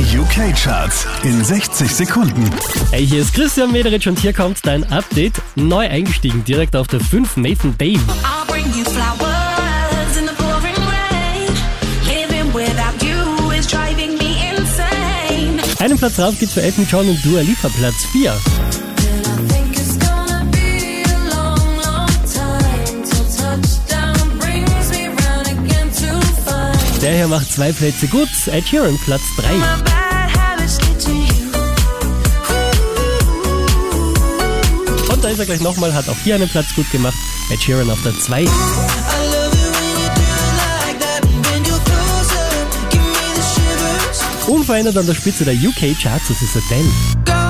Die UK-Charts in 60 Sekunden. Hey, hier ist Christian Mederich und hier kommt dein Update. Neu eingestiegen, direkt auf der 5 Nathan Dave. I'll bring you flowers in the pouring rain. Living without you is driving me insane. Einen Platz rauf geht's für Elton John und Dua Lipa, Platz 4. Der hier macht zwei Plätze gut. Ed Sheeran, Platz 3. my bad habits get to you. Und da ist er gleich nochmal, hat auch hier einen Platz gut gemacht. Ed Sheeran auf der 2. I love it when you do it like that. When you're closer, give me the shivers. Unverändert an der Spitze der UK-Charts, das ist Adele. Go